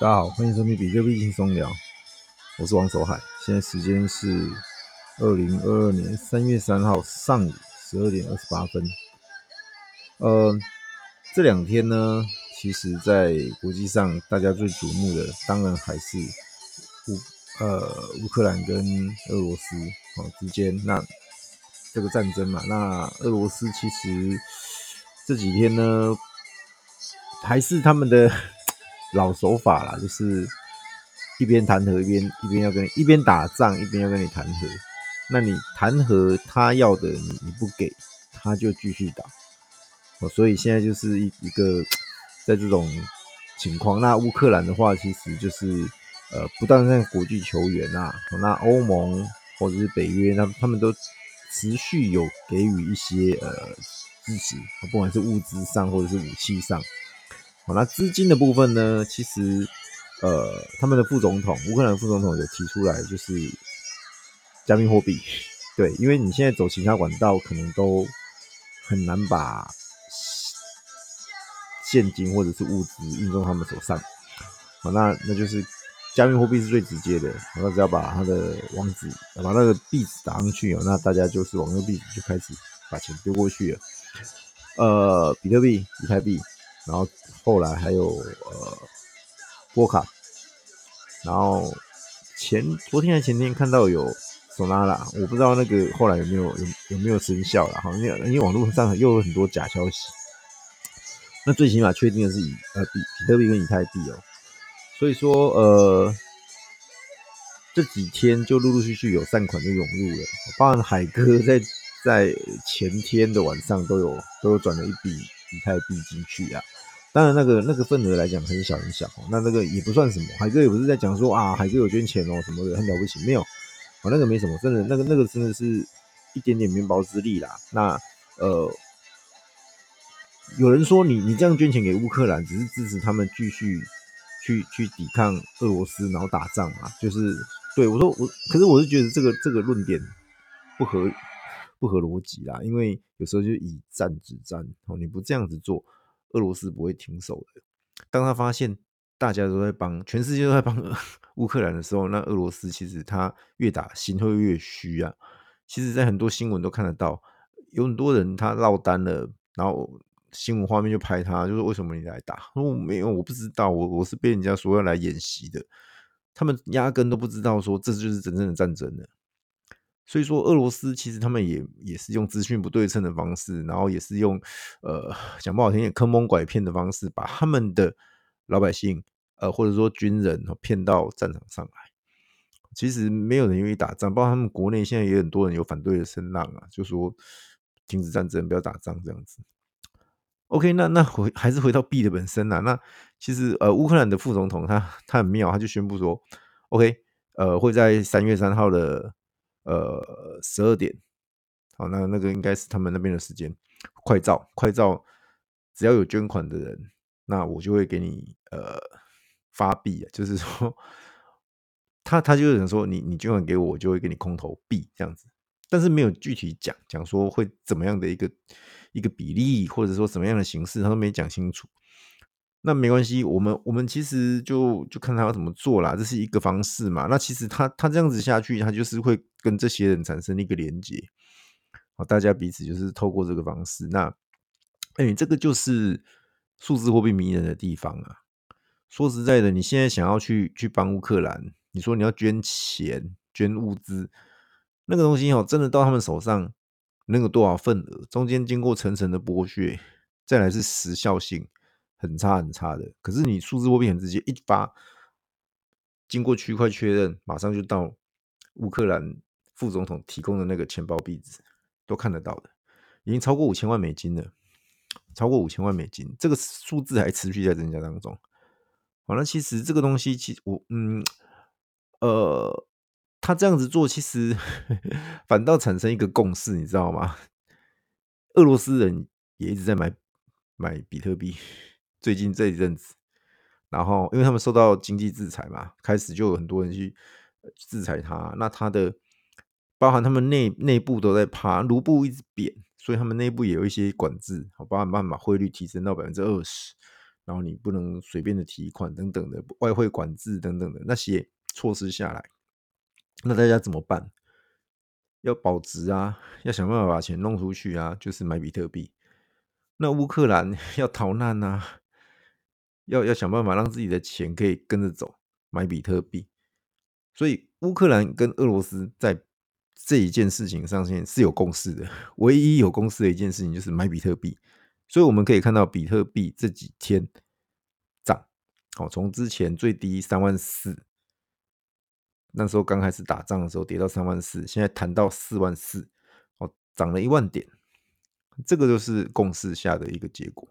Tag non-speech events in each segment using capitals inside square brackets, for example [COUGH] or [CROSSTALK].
大家好，欢迎收听比特币轻松聊，我是王守海。现在时间是二零二二年三月三号上午十二点二十八分。呃，这两天呢，其实在国际上大家最瞩目的，当然还是乌呃乌克兰跟俄罗斯哦之间那这个战争嘛。那俄罗斯其实这几天呢，还是他们的。老手法啦，就是一边谈和一边一边要跟一边打仗一边要跟你谈和。那你谈和他要的你你不给，他就继续打。哦，所以现在就是一一个 [TSK] 在这种情况。那乌克兰的话，其实就是呃，不但在国际球员啊，那欧盟或者是北约，那他们都持续有给予一些呃支持，不管是物资上或者是武器上。好，那资金的部分呢？其实，呃，他们的副总统，乌克兰副总统有提出来，就是加密货币。对，因为你现在走其他管道，可能都很难把现金或者是物资运到他们手上。好，那那就是加密货币是最直接的。那只要把他的网址，把那个币址打上去，那大家就是往那个币就开始把钱丢过去了。呃，比特币、以太币。然后后来还有呃波卡，然后前昨天还前天看到有索拉拉，我不知道那个后来有没有有有没有生效了哈，因为因为网络上又有很多假消息。那最起码确定的是以呃比比特币跟以太币哦，所以说呃这几天就陆陆续续有善款就涌入了，包含海哥在在前天的晚上都有都有转了一笔以太币进去啊。当然，那个那个份额来讲很小很小，那那个也不算什么。海哥也不是在讲说啊，海哥有捐钱哦什么的，很了不起，没有，哦那个没什么，真的那个那个真的是一点点面包之力啦。那呃，有人说你你这样捐钱给乌克兰，只是支持他们继续去去抵抗俄罗斯，然后打仗嘛？就是对我说我，可是我是觉得这个这个论点不合不合逻辑啦，因为有时候就以战止战哦，你不这样子做。俄罗斯不会停手的。当他发现大家都在帮，全世界都在帮 [LAUGHS] 乌克兰的时候，那俄罗斯其实他越打心会越虚啊。其实，在很多新闻都看得到，有很多人他落单了，然后新闻画面就拍他，就说为什么你来打？我没有，我不知道，我我是被人家说要来演习的。他们压根都不知道说这就是真正的战争了。所以说，俄罗斯其实他们也也是用资讯不对称的方式，然后也是用呃讲不好听点坑蒙拐骗的方式，把他们的老百姓呃或者说军人骗到战场上来。其实没有人愿意打仗，包括他们国内现在也很多人有反对的声浪啊，就说停止战争，不要打仗这样子。OK，那那回还是回到币的本身啊。那其实呃乌克兰的副总统他他很妙，他就宣布说，OK，呃会在三月三号的。呃，十二点，好，那那个应该是他们那边的时间。快照，快照，只要有捐款的人，那我就会给你呃发币，就是说，他他就是想说，你你捐款给我，我就会给你空投币这样子，但是没有具体讲讲说会怎么样的一个一个比例，或者说什么样的形式，他都没讲清楚。那没关系，我们我们其实就就看他要怎么做啦，这是一个方式嘛。那其实他他这样子下去，他就是会跟这些人产生一个连接，好，大家彼此就是透过这个方式。那，哎、欸，这个就是数字货币迷人的地方啊。说实在的，你现在想要去去帮乌克兰，你说你要捐钱、捐物资，那个东西哦，真的到他们手上，能有多少份额，中间经过层层的剥削，再来是时效性。很差很差的，可是你数字货币很直接，一发经过区块确认，马上就到乌克兰副总统提供的那个钱包地址，都看得到的，已经超过五千万美金了，超过五千万美金，这个数字还持续在增加当中。好，了其实这个东西，其实我嗯呃，他这样子做，其实 [LAUGHS] 反倒产生一个共识，你知道吗？俄罗斯人也一直在买买比特币。最近这一阵子，然后因为他们受到经济制裁嘛，开始就有很多人去制裁他。那他的包含他们内内部都在怕卢布一直贬，所以他们内部也有一些管制，好，包含办法把汇率提升到百分之二十。然后你不能随便的提款等等的外汇管制等等的那些措施下来，那大家怎么办？要保值啊，要想办法把钱弄出去啊，就是买比特币。那乌克兰 [LAUGHS] 要逃难啊，要要想办法让自己的钱可以跟着走，买比特币。所以乌克兰跟俄罗斯在这一件事情上面是有共识的，[LAUGHS] 唯一有共识的一件事情就是买比特币。所以我们可以看到比特币这几天涨，好，从之前最低三万四。那时候刚开始打仗的时候跌到三万四，现在弹到四万四，哦，涨了一万点，这个就是共识下的一个结果。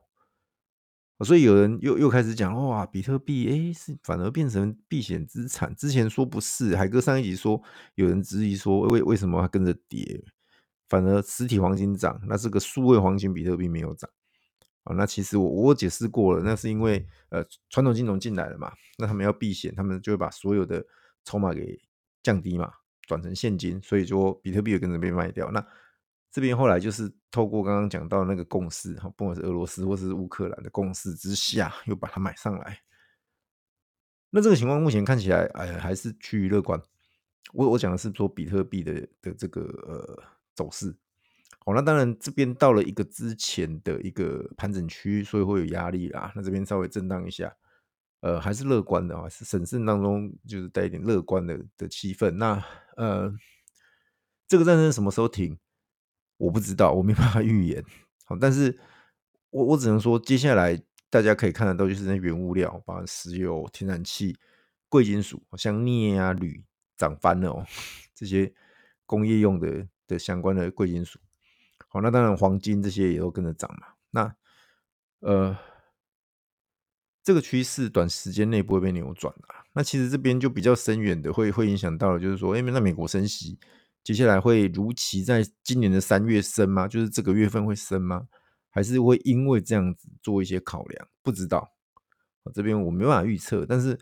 所以有人又又开始讲，哇，比特币哎，是反而变成避险资产。之前说不是，海哥上一集说有人质疑说，为为什么它跟着跌，反而实体黄金涨，那这个数位黄金比特币没有涨。啊，那其实我我解释过了，那是因为呃传统金融进来了嘛，那他们要避险，他们就会把所有的筹码给降低嘛，转成现金，所以说比特币也跟着被卖掉。那这边后来就是透过刚刚讲到那个共识，哈，不管是俄罗斯或是乌克兰的共识之下，又把它买上来。那这个情况目前看起来，哎，还是趋于乐观。我我讲的是说比特币的的这个呃走势。好，那当然这边到了一个之前的一个盘整区，所以会有压力啦。那这边稍微震荡一下。呃，还是乐观的啊，是审慎当中就是带一点乐观的的气氛。那呃，这个战争什么时候停，我不知道，我没办法预言。好，但是我我只能说，接下来大家可以看得到，就是那原物料，包括石油、天然气、贵金属，像镍啊、铝涨翻了哦，[LAUGHS] 这些工业用的的相关的贵金属。好，那当然黄金这些也都跟着涨嘛。那呃。这个趋势短时间内不会被扭转啊。那其实这边就比较深远的会会影响到了，就是说，因为那美国升息，接下来会如期在今年的三月升吗？就是这个月份会升吗？还是会因为这样子做一些考量？不知道，这边我没办法预测。但是，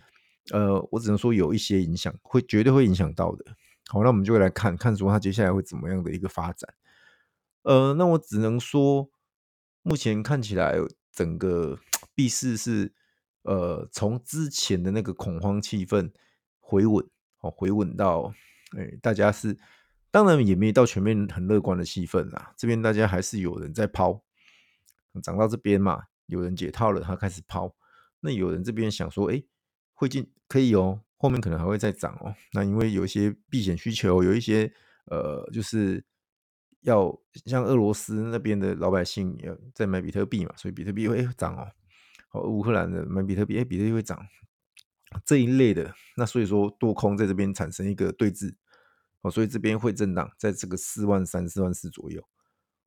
呃，我只能说有一些影响，会绝对会影响到的。好，那我们就会来看看说它接下来会怎么样的一个发展。呃，那我只能说，目前看起来整个币市是。呃，从之前的那个恐慌气氛回稳，哦，回稳到，哎，大家是当然也没到全面很乐观的气氛啦。这边大家还是有人在抛，涨到这边嘛，有人解套了，他开始抛。那有人这边想说，哎，会进可以哦，后面可能还会再涨哦。那因为有一些避险需求，有一些呃，就是要像俄罗斯那边的老百姓要在买比特币嘛，所以比特币会涨哦。好，乌克兰的买比特币，哎，比特币会涨这一类的，那所以说多空在这边产生一个对峙，哦，所以这边会震荡在这个四万三、四万四左右。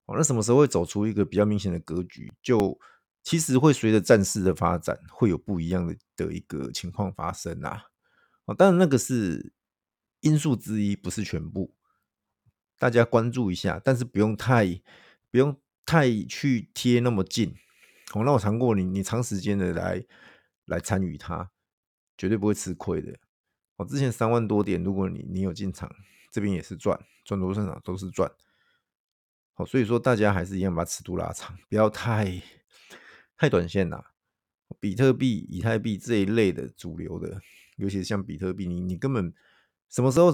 哦，那什么时候会走出一个比较明显的格局？就其实会随着战事的发展，会有不一样的的一个情况发生啊。哦，当然那个是因素之一，不是全部，大家关注一下，但是不用太不用太去贴那么近。哦，那我尝过你，你长时间的来来参与它，绝对不会吃亏的。哦，之前三万多点，如果你你有进场，这边也是赚，赚多赚少都是赚。好，所以说大家还是一样把尺度拉长，不要太太短线啦。比特币、以太币这一类的主流的，尤其是像比特币，你你根本什么时候、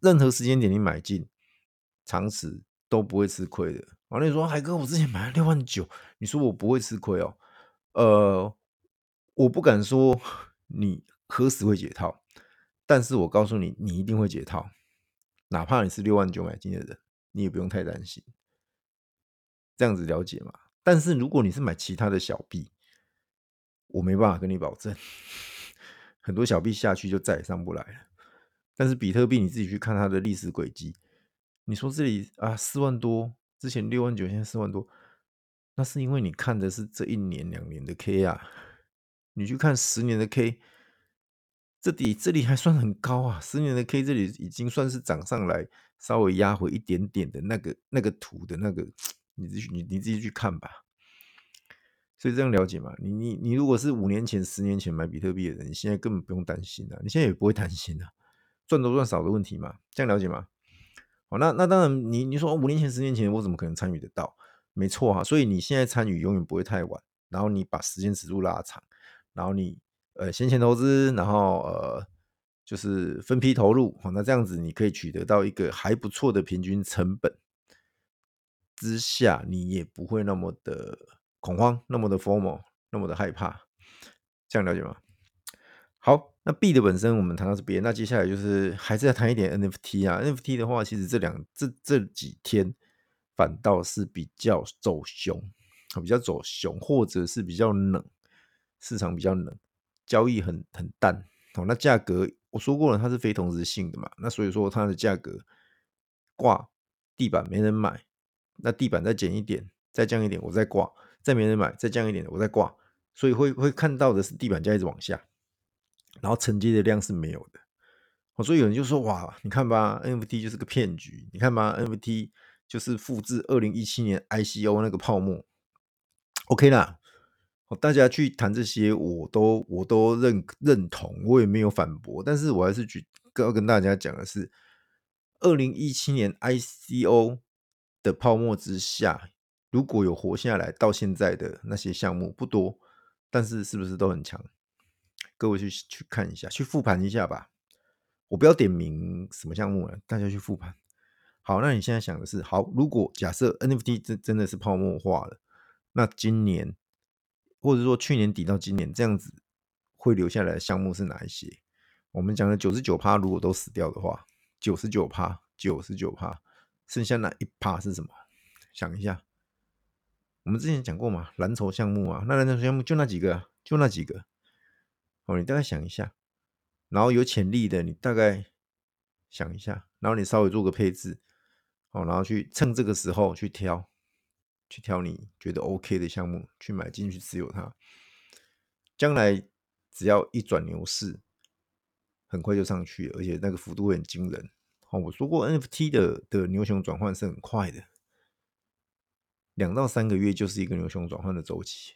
任何时间点你买进，长持都不会吃亏的。完了，你说海哥，我之前买了六万九，你说我不会吃亏哦？呃，我不敢说你何时会解套，但是我告诉你，你一定会解套，哪怕你是六万九买进的人，你也不用太担心。这样子了解嘛？但是如果你是买其他的小币，我没办法跟你保证，[LAUGHS] 很多小币下去就再也上不来了。但是比特币你自己去看它的历史轨迹，你说这里啊四万多。之前六万九，现在四万多，那是因为你看的是这一年两年的 K 啊，你去看十年的 K，这里这里还算很高啊，十年的 K 这里已经算是涨上来，稍微压回一点点的那个那个图的那个，你自己你你自己去看吧。所以这样了解嘛？你你你如果是五年前、十年前买比特币的人，你现在根本不用担心啊，你现在也不会担心啊，赚多赚少的问题嘛，这样了解吗？好，那那当然你，你你说五年前、十年前，我怎么可能参与得到？没错啊，所以你现在参与永远不会太晚。然后你把时间尺度拉长，然后你呃先前投资，然后呃就是分批投入，那这样子你可以取得到一个还不错的平均成本之下，你也不会那么的恐慌，那么的 formal，那么的害怕，这样了解吗？好，那币的本身我们谈到这边，那接下来就是还是要谈一点 NFT 啊。NFT 的话，其实这两这这几天反倒是比较走熊，比较走熊，或者是比较冷，市场比较冷，交易很很淡。哦，那价格我说过了，它是非同质性的嘛，那所以说它的价格挂地板没人买，那地板再减一点，再降一点，我再挂，再没人买，再降一点，我再挂，所以会会看到的是地板价一直往下。然后承接的量是没有的，所以有人就说：“哇，你看吧，NFT 就是个骗局。你看吧，NFT 就是复制二零一七年 ICO 那个泡沫。”OK 啦，大家去谈这些，我都我都认认同，我也没有反驳。但是我还是举要跟大家讲的是，二零一七年 ICO 的泡沫之下，如果有活下来到现在的那些项目不多，但是是不是都很强？各位去去看一下，去复盘一下吧。我不要点名什么项目了，大家去复盘。好，那你现在想的是，好，如果假设 NFT 真真的是泡沫化了，那今年或者说去年底到今年这样子会留下来的项目是哪一些？我们讲的九十九趴如果都死掉的话，九十九趴，九十九趴，剩下那一趴是什么？想一下，我们之前讲过嘛，蓝筹项目啊，那蓝筹项目就那几个，就那几个。哦，你大概想一下，然后有潜力的，你大概想一下，然后你稍微做个配置，哦，然后去趁这个时候去挑，去挑你觉得 OK 的项目去买进去持有它，将来只要一转牛市，很快就上去，而且那个幅度很惊人。哦，我说过 NFT 的的牛熊转换是很快的，两到三个月就是一个牛熊转换的周期，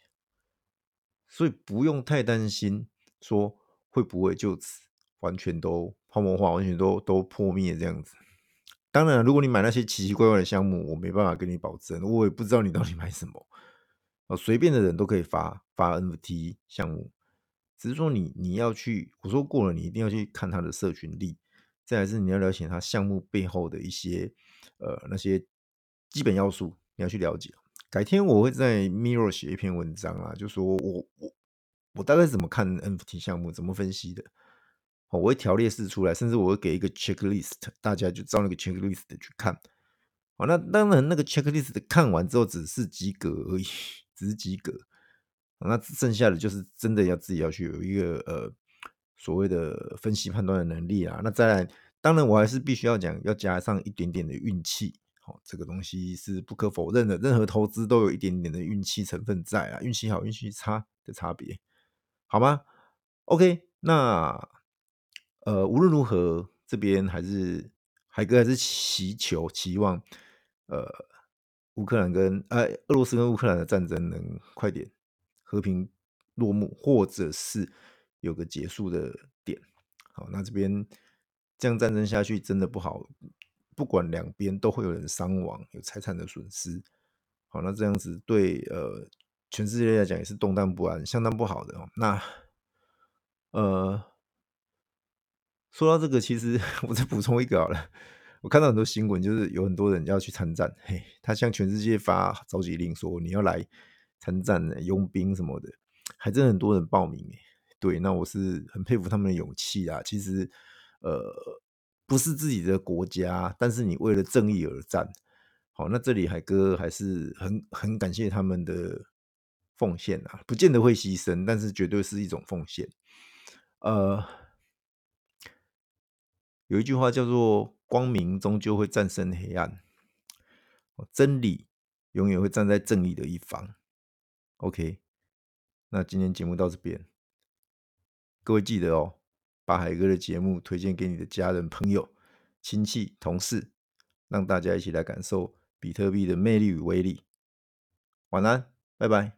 所以不用太担心。说会不会就此完全都泡沫化，完全都都破灭这样子？当然，如果你买那些奇奇怪怪的项目，我没办法跟你保证，我也不知道你到底买什么。哦，随便的人都可以发发 NFT 项目，只是说你你要去，我说过了，你一定要去看他的社群力，再来是你要了解他项目背后的一些呃那些基本要素，你要去了解。改天我会在 Mirror 写一篇文章啊，就说我我。我大概怎么看 NFT 项目，怎么分析的？哦我会条列式出来，甚至我会给一个 checklist，大家就照那个 checklist 去看。好，那当然那个 checklist 看完之后只是及格而已，只是及格。那剩下的就是真的要自己要去有一个呃所谓的分析判断的能力啊。那再来，当然我还是必须要讲，要加上一点点的运气。好，这个东西是不可否认的，任何投资都有一点点的运气成分在啊，运气好、运气差的差别。好吗？OK，那呃，无论如何，这边还是海哥还是祈求、期望，呃，乌克兰跟呃俄罗斯跟乌克兰的战争能快点和平落幕，或者是有个结束的点。好，那这边这样战争下去真的不好，不管两边都会有人伤亡，有财产的损失。好，那这样子对呃。全世界来讲也是动荡不安，相当不好的哦。那呃，说到这个，其实 [LAUGHS] 我再补充一个好了。我看到很多新闻，就是有很多人要去参战，嘿，他向全世界发召集令，说你要来参战、佣兵什么的，还真很多人报名。对，那我是很佩服他们的勇气啊。其实，呃，不是自己的国家，但是你为了正义而战。好，那这里海哥还是很很感谢他们的。奉献啊，不见得会牺牲，但是绝对是一种奉献。呃，有一句话叫做“光明终究会战胜黑暗”，真理永远会站在正义的一方。OK，那今天节目到这边，各位记得哦，把海哥的节目推荐给你的家人、朋友、亲戚、同事，让大家一起来感受比特币的魅力与威力。晚安，拜拜。